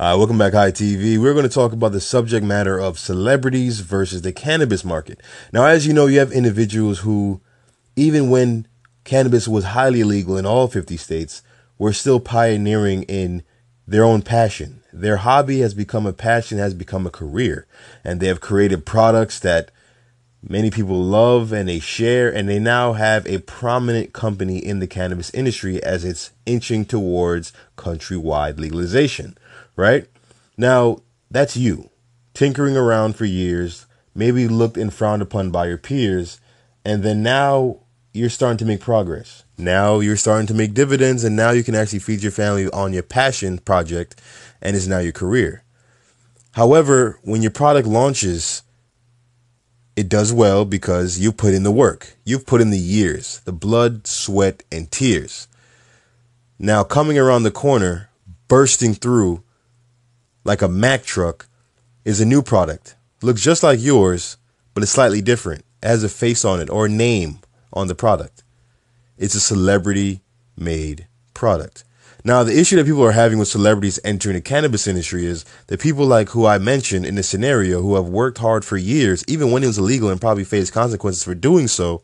Uh, welcome back, High TV. We're going to talk about the subject matter of celebrities versus the cannabis market. Now, as you know, you have individuals who, even when cannabis was highly illegal in all 50 states, were still pioneering in their own passion. Their hobby has become a passion, has become a career, and they have created products that many people love and they share, and they now have a prominent company in the cannabis industry as it's inching towards countrywide legalization right? Now, that's you tinkering around for years, maybe looked and frowned upon by your peers, and then now you're starting to make progress. Now you're starting to make dividends, and now you can actually feed your family on your passion project, and it's now your career. However, when your product launches, it does well because you put in the work. You've put in the years, the blood, sweat, and tears. Now, coming around the corner, bursting through, like a Mack truck, is a new product. Looks just like yours, but it's slightly different. It has a face on it or a name on the product. It's a celebrity made product. Now, the issue that people are having with celebrities entering the cannabis industry is that people like who I mentioned in the scenario who have worked hard for years, even when it was illegal and probably faced consequences for doing so,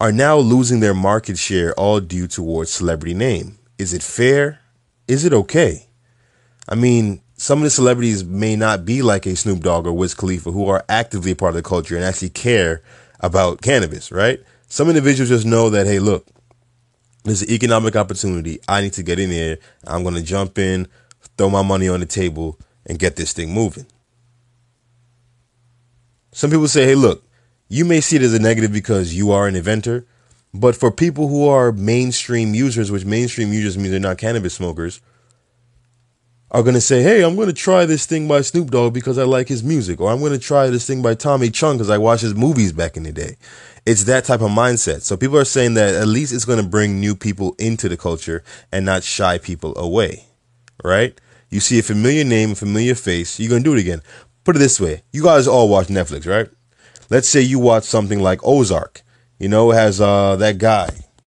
are now losing their market share all due towards celebrity name. Is it fair? Is it okay? I mean, some of the celebrities may not be like a Snoop Dogg or Wiz Khalifa who are actively a part of the culture and actually care about cannabis, right? Some individuals just know that, hey, look, there's an economic opportunity. I need to get in there. I'm going to jump in, throw my money on the table, and get this thing moving. Some people say, hey, look, you may see it as a negative because you are an inventor, but for people who are mainstream users, which mainstream users means they're not cannabis smokers, are going to say, hey, I'm going to try this thing by Snoop Dogg because I like his music, or I'm going to try this thing by Tommy Chong because I watched his movies back in the day. It's that type of mindset. So people are saying that at least it's going to bring new people into the culture and not shy people away, right? You see a familiar name, a familiar face, you're going to do it again. Put it this way. You guys all watch Netflix, right? Let's say you watch something like Ozark. You know, it has uh, that guy,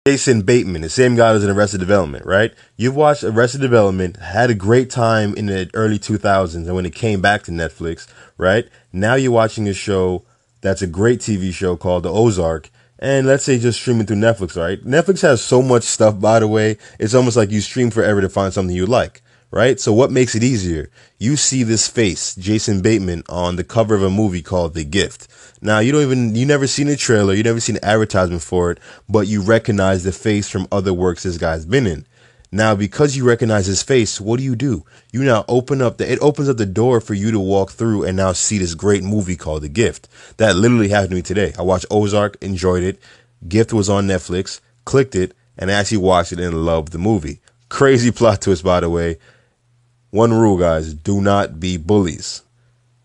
Jason Bateman, the same guy who's in Arrested Development, right? You've watched Arrested Development, had a great time in the early 2000s, and when it came back to Netflix, right? Now you're watching a show that's a great TV show called The Ozark, and let's say just streaming through Netflix, right? Netflix has so much stuff, by the way, it's almost like you stream forever to find something you like right? So what makes it easier? You see this face, Jason Bateman, on the cover of a movie called The Gift. Now you don't even you never seen a trailer, you never seen an advertisement for it, but you recognize the face from other works this guy's been in. Now, because you recognize his face, what do you do? You now open up the, it opens up the door for you to walk through and now see this great movie called The Gift. That literally happened to me today. I watched Ozark, enjoyed it. Gift was on Netflix, clicked it, and actually watched it and loved the movie. Crazy plot twist, by the way. One rule, guys do not be bullies.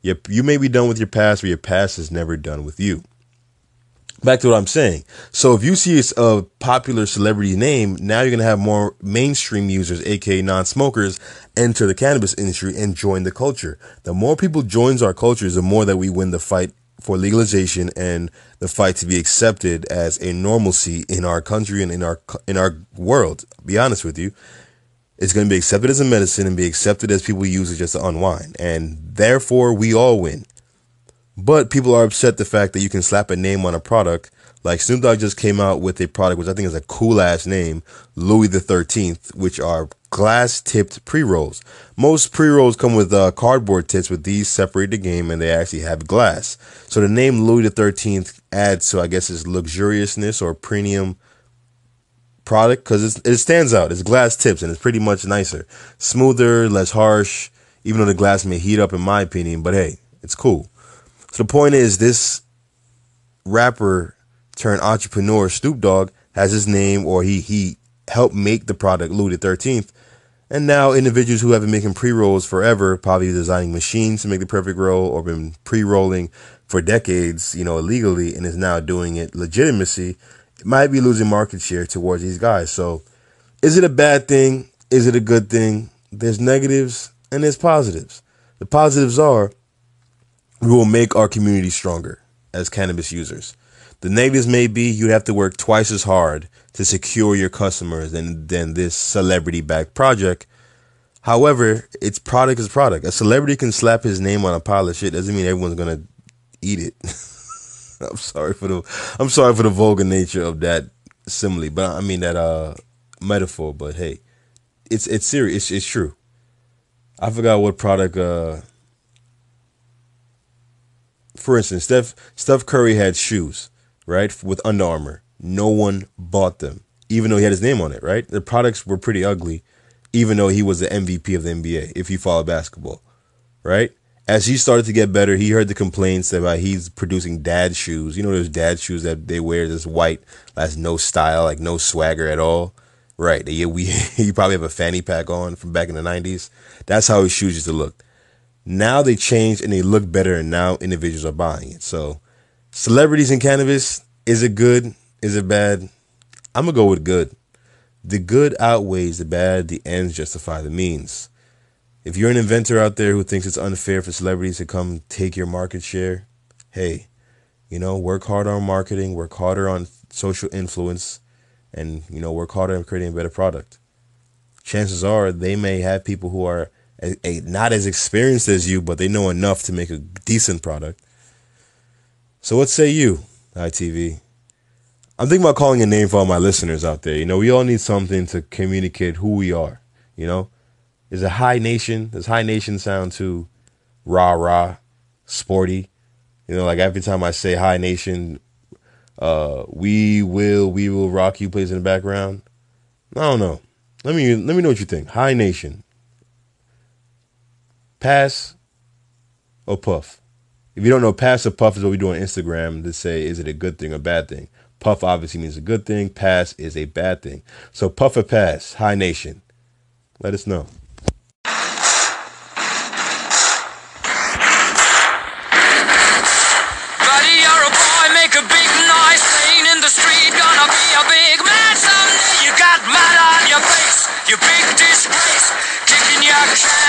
You, you may be done with your past, but your past is never done with you. Back to what I'm saying. So if you see a popular celebrity name, now you're going to have more mainstream users, aka non-smokers, enter the cannabis industry and join the culture. The more people joins our cultures, the more that we win the fight for legalization and the fight to be accepted as a normalcy in our country and in our in our world. I'll be honest with you, it's going to be accepted as a medicine and be accepted as people use it just to unwind. And therefore, we all win. But people are upset the fact that you can slap a name on a product. Like Snoop Dogg just came out with a product, which I think is a cool ass name, Louis the 13th, which are glass tipped pre rolls. Most pre rolls come with uh, cardboard tips, but these separate the game and they actually have glass. So the name Louis the 13th adds to, I guess, its luxuriousness or premium product because it stands out. It's glass tips and it's pretty much nicer, smoother, less harsh. Even though the glass may heat up, in my opinion, but hey, it's cool. So the point is, this rapper turned entrepreneur Snoop Dogg has his name, or he he helped make the product Louis the Thirteenth. And now individuals who have been making pre-rolls forever, probably designing machines to make the perfect roll or been pre-rolling for decades, you know, illegally and is now doing it legitimacy might be losing market share towards these guys. So, is it a bad thing? Is it a good thing? There's negatives and there's positives. The positives are we will make our community stronger as cannabis users. The negatives may be you'd have to work twice as hard to secure your customers than, than this celebrity backed project. However, it's product is product. A celebrity can slap his name on a pile of shit. Doesn't mean everyone's gonna eat it. I'm sorry for the I'm sorry for the vulgar nature of that simile, but I mean that uh metaphor. But hey, it's it's serious. It's, it's true. I forgot what product. uh For instance, Steph Steph Curry had shoes, right, with Under Armour. No one bought them, even though he had his name on it. Right, the products were pretty ugly, even though he was the MVP of the NBA. If you follow basketball, right as he started to get better, he heard the complaints about he's producing dad shoes. You know those dad shoes that they wear this white, that's no style, like no swagger at all. Right. Yeah, we he probably have a fanny pack on from back in the nineties. That's how his shoes used to look. Now they changed and they look better and now individuals are buying it. So celebrities in cannabis, is it good? Is it bad? I'm gonna go with good. The good outweighs the bad, the ends justify the means if you're an inventor out there who thinks it's unfair for celebrities to come take your market share, hey, you know, work harder on marketing, work harder on social influence, and, you know, work harder on creating a better product. Chances are they may have people who are a, a, not as experienced as you, but they know enough to make a decent product. So, what say you, ITV? I'm thinking about calling a name for all my listeners out there. You know, we all need something to communicate who we are, you know? Is a high nation. Does high nation sound too rah rah, sporty? You know, like every time I say high nation, uh, we will, we will rock you plays in the background. I don't know. Let me let me know what you think. High nation. Pass or puff? If you don't know, pass or puff is what we do on Instagram to say is it a good thing or bad thing. Puff obviously means a good thing. Pass is a bad thing. So puff or pass, high nation. Let us know.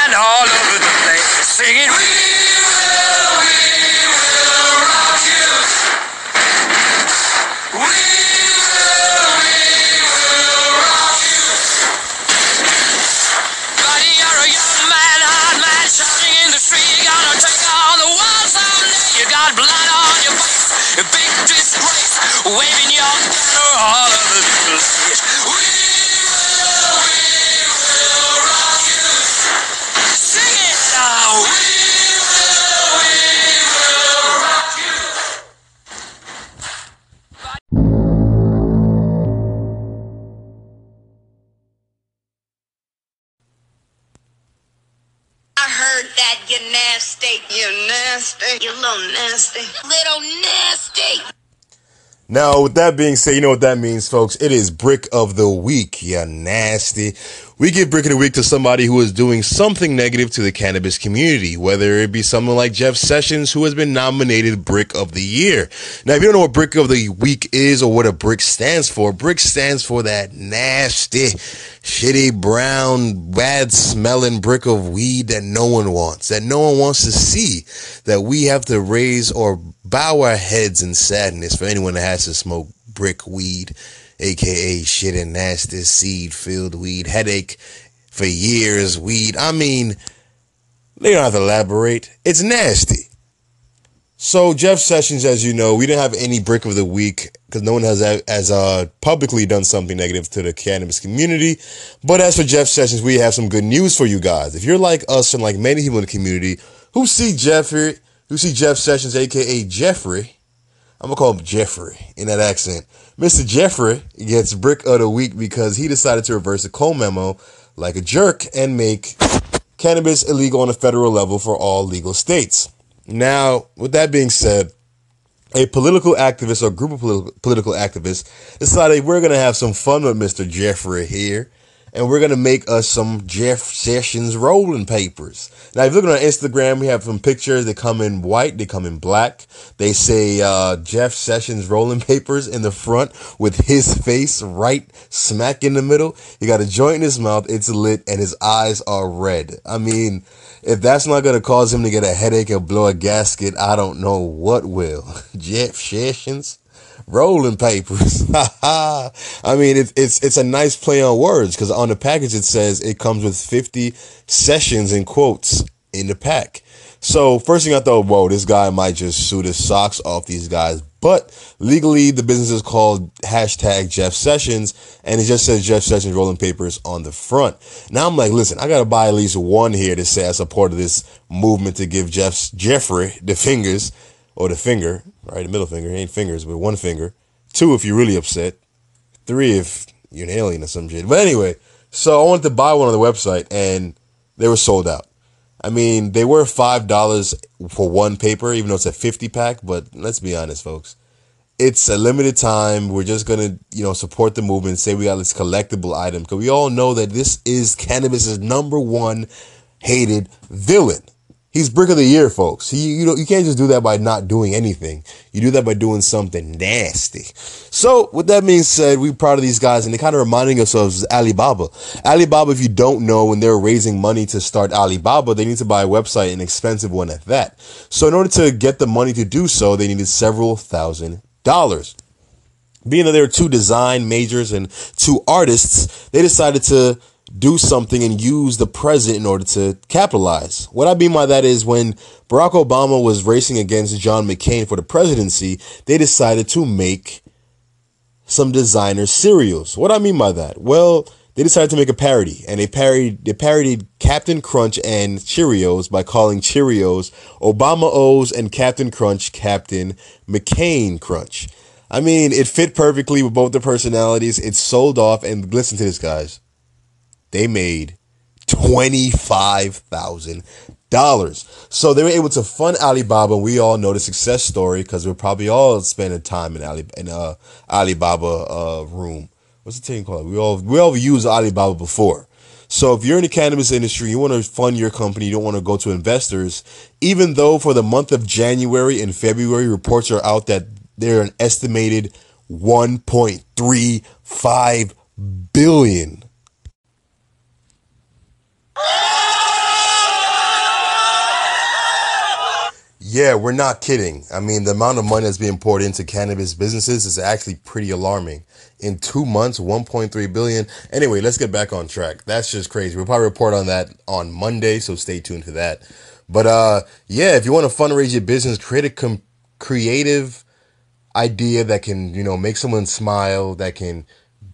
Can all over the place, singing, We will, we will rock you. We will, we will rock you. Buddy, you're a young man, hard man, in the street, gonna take on the world someday. You got blood on your face, big disgrace, waving your banner all over the place. Nasty. Little nasty. Now, with that being said, you know what that means, folks. It is Brick of the Week. You nasty. We give Brick of the Week to somebody who is doing something negative to the cannabis community, whether it be someone like Jeff Sessions, who has been nominated Brick of the Year. Now, if you don't know what Brick of the Week is or what a brick stands for, brick stands for that nasty, shitty, brown, bad smelling brick of weed that no one wants, that no one wants to see, that we have to raise or bow our heads in sadness for anyone that has to smoke brick weed aka shit and nasty seed filled weed, headache for years, weed. I mean, they don't have to elaborate. It's nasty. So Jeff Sessions, as you know, we didn't have any brick of the week because no one has as uh, publicly done something negative to the cannabis community. But as for Jeff Sessions, we have some good news for you guys. If you're like us and like many people in the community who see Jeffrey, who see Jeff Sessions, aka Jeffrey, I'm gonna call him Jeffrey in that accent. Mr. Jeffrey gets brick of the week because he decided to reverse a Cole memo like a jerk and make cannabis illegal on a federal level for all legal states. Now, with that being said, a political activist or group of political activists decided we're to have some fun with Mr. Jeffrey here and we're gonna make us some Jeff Sessions rolling papers. Now, if you're looking on Instagram, we have some pictures. They come in white, they come in black. They say uh, Jeff Sessions rolling papers in the front with his face right smack in the middle. He got a joint in his mouth, it's lit, and his eyes are red. I mean, if that's not gonna cause him to get a headache and blow a gasket, I don't know what will. Jeff Sessions. Rolling papers. I mean, it's it's it's a nice play on words because on the package it says it comes with 50 sessions in quotes in the pack. So first thing I thought, whoa, this guy might just sue the socks off these guys. But legally, the business is called hashtag Jeff Sessions, and it just says Jeff Sessions rolling papers on the front. Now I'm like, listen, I gotta buy at least one here to say I supported this movement to give Jeff's Jeffrey the fingers or the finger, right? The middle finger, ain't fingers, but one finger. Two if you're really upset. Three if you're an alien or some shit. But anyway, so I wanted to buy one on the website, and they were sold out. I mean, they were five dollars for one paper, even though it's a fifty pack. But let's be honest, folks, it's a limited time. We're just gonna, you know, support the movement. Say we got this collectible item because we all know that this is cannabis's number one hated villain. He's brick of the year, folks. He, you know, you can't just do that by not doing anything. You do that by doing something nasty. So, with that being said, we're proud of these guys, and they're kind of reminding ourselves of Alibaba. Alibaba, if you don't know, when they're raising money to start Alibaba, they need to buy a website, an expensive one at that. So, in order to get the money to do so, they needed several thousand dollars. Being that there are two design majors and two artists, they decided to do something and use the present in order to capitalize. What I mean by that is when Barack Obama was racing against John McCain for the presidency, they decided to make some designer cereals. What I mean by that? Well, they decided to make a parody and they parodied they parodied Captain Crunch and Cheerios by calling Cheerios Obama O's and Captain Crunch Captain McCain Crunch. I mean, it fit perfectly with both the personalities. It sold off and listen to this guys they made $25,000. So they were able to fund Alibaba. We all know the success story because we're probably all spending time in Ali in uh, Alibaba uh, room. What's the thing called? We all we all used Alibaba before. So if you're in the cannabis industry, you want to fund your company, you don't want to go to investors, even though for the month of January and February reports are out that they're an estimated 1.35 billion Yeah, we're not kidding. I mean, the amount of money that's being poured into cannabis businesses is actually pretty alarming. In two months, 1.3 billion. Anyway, let's get back on track. That's just crazy. We'll probably report on that on Monday, so stay tuned for that. But uh, yeah, if you want to fundraise your business, create a com- creative idea that can, you know, make someone smile, that can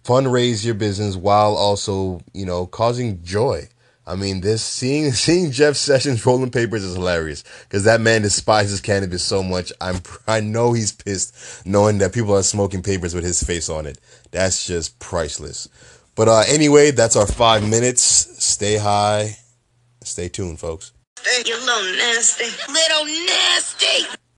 fundraise your business while also, you know, causing joy. I mean, this seeing seeing Jeff Sessions rolling papers is hilarious because that man despises cannabis so much. I'm I know he's pissed knowing that people are smoking papers with his face on it. That's just priceless. But uh, anyway, that's our five minutes. Stay high, stay tuned, folks. You little nasty, little nasty.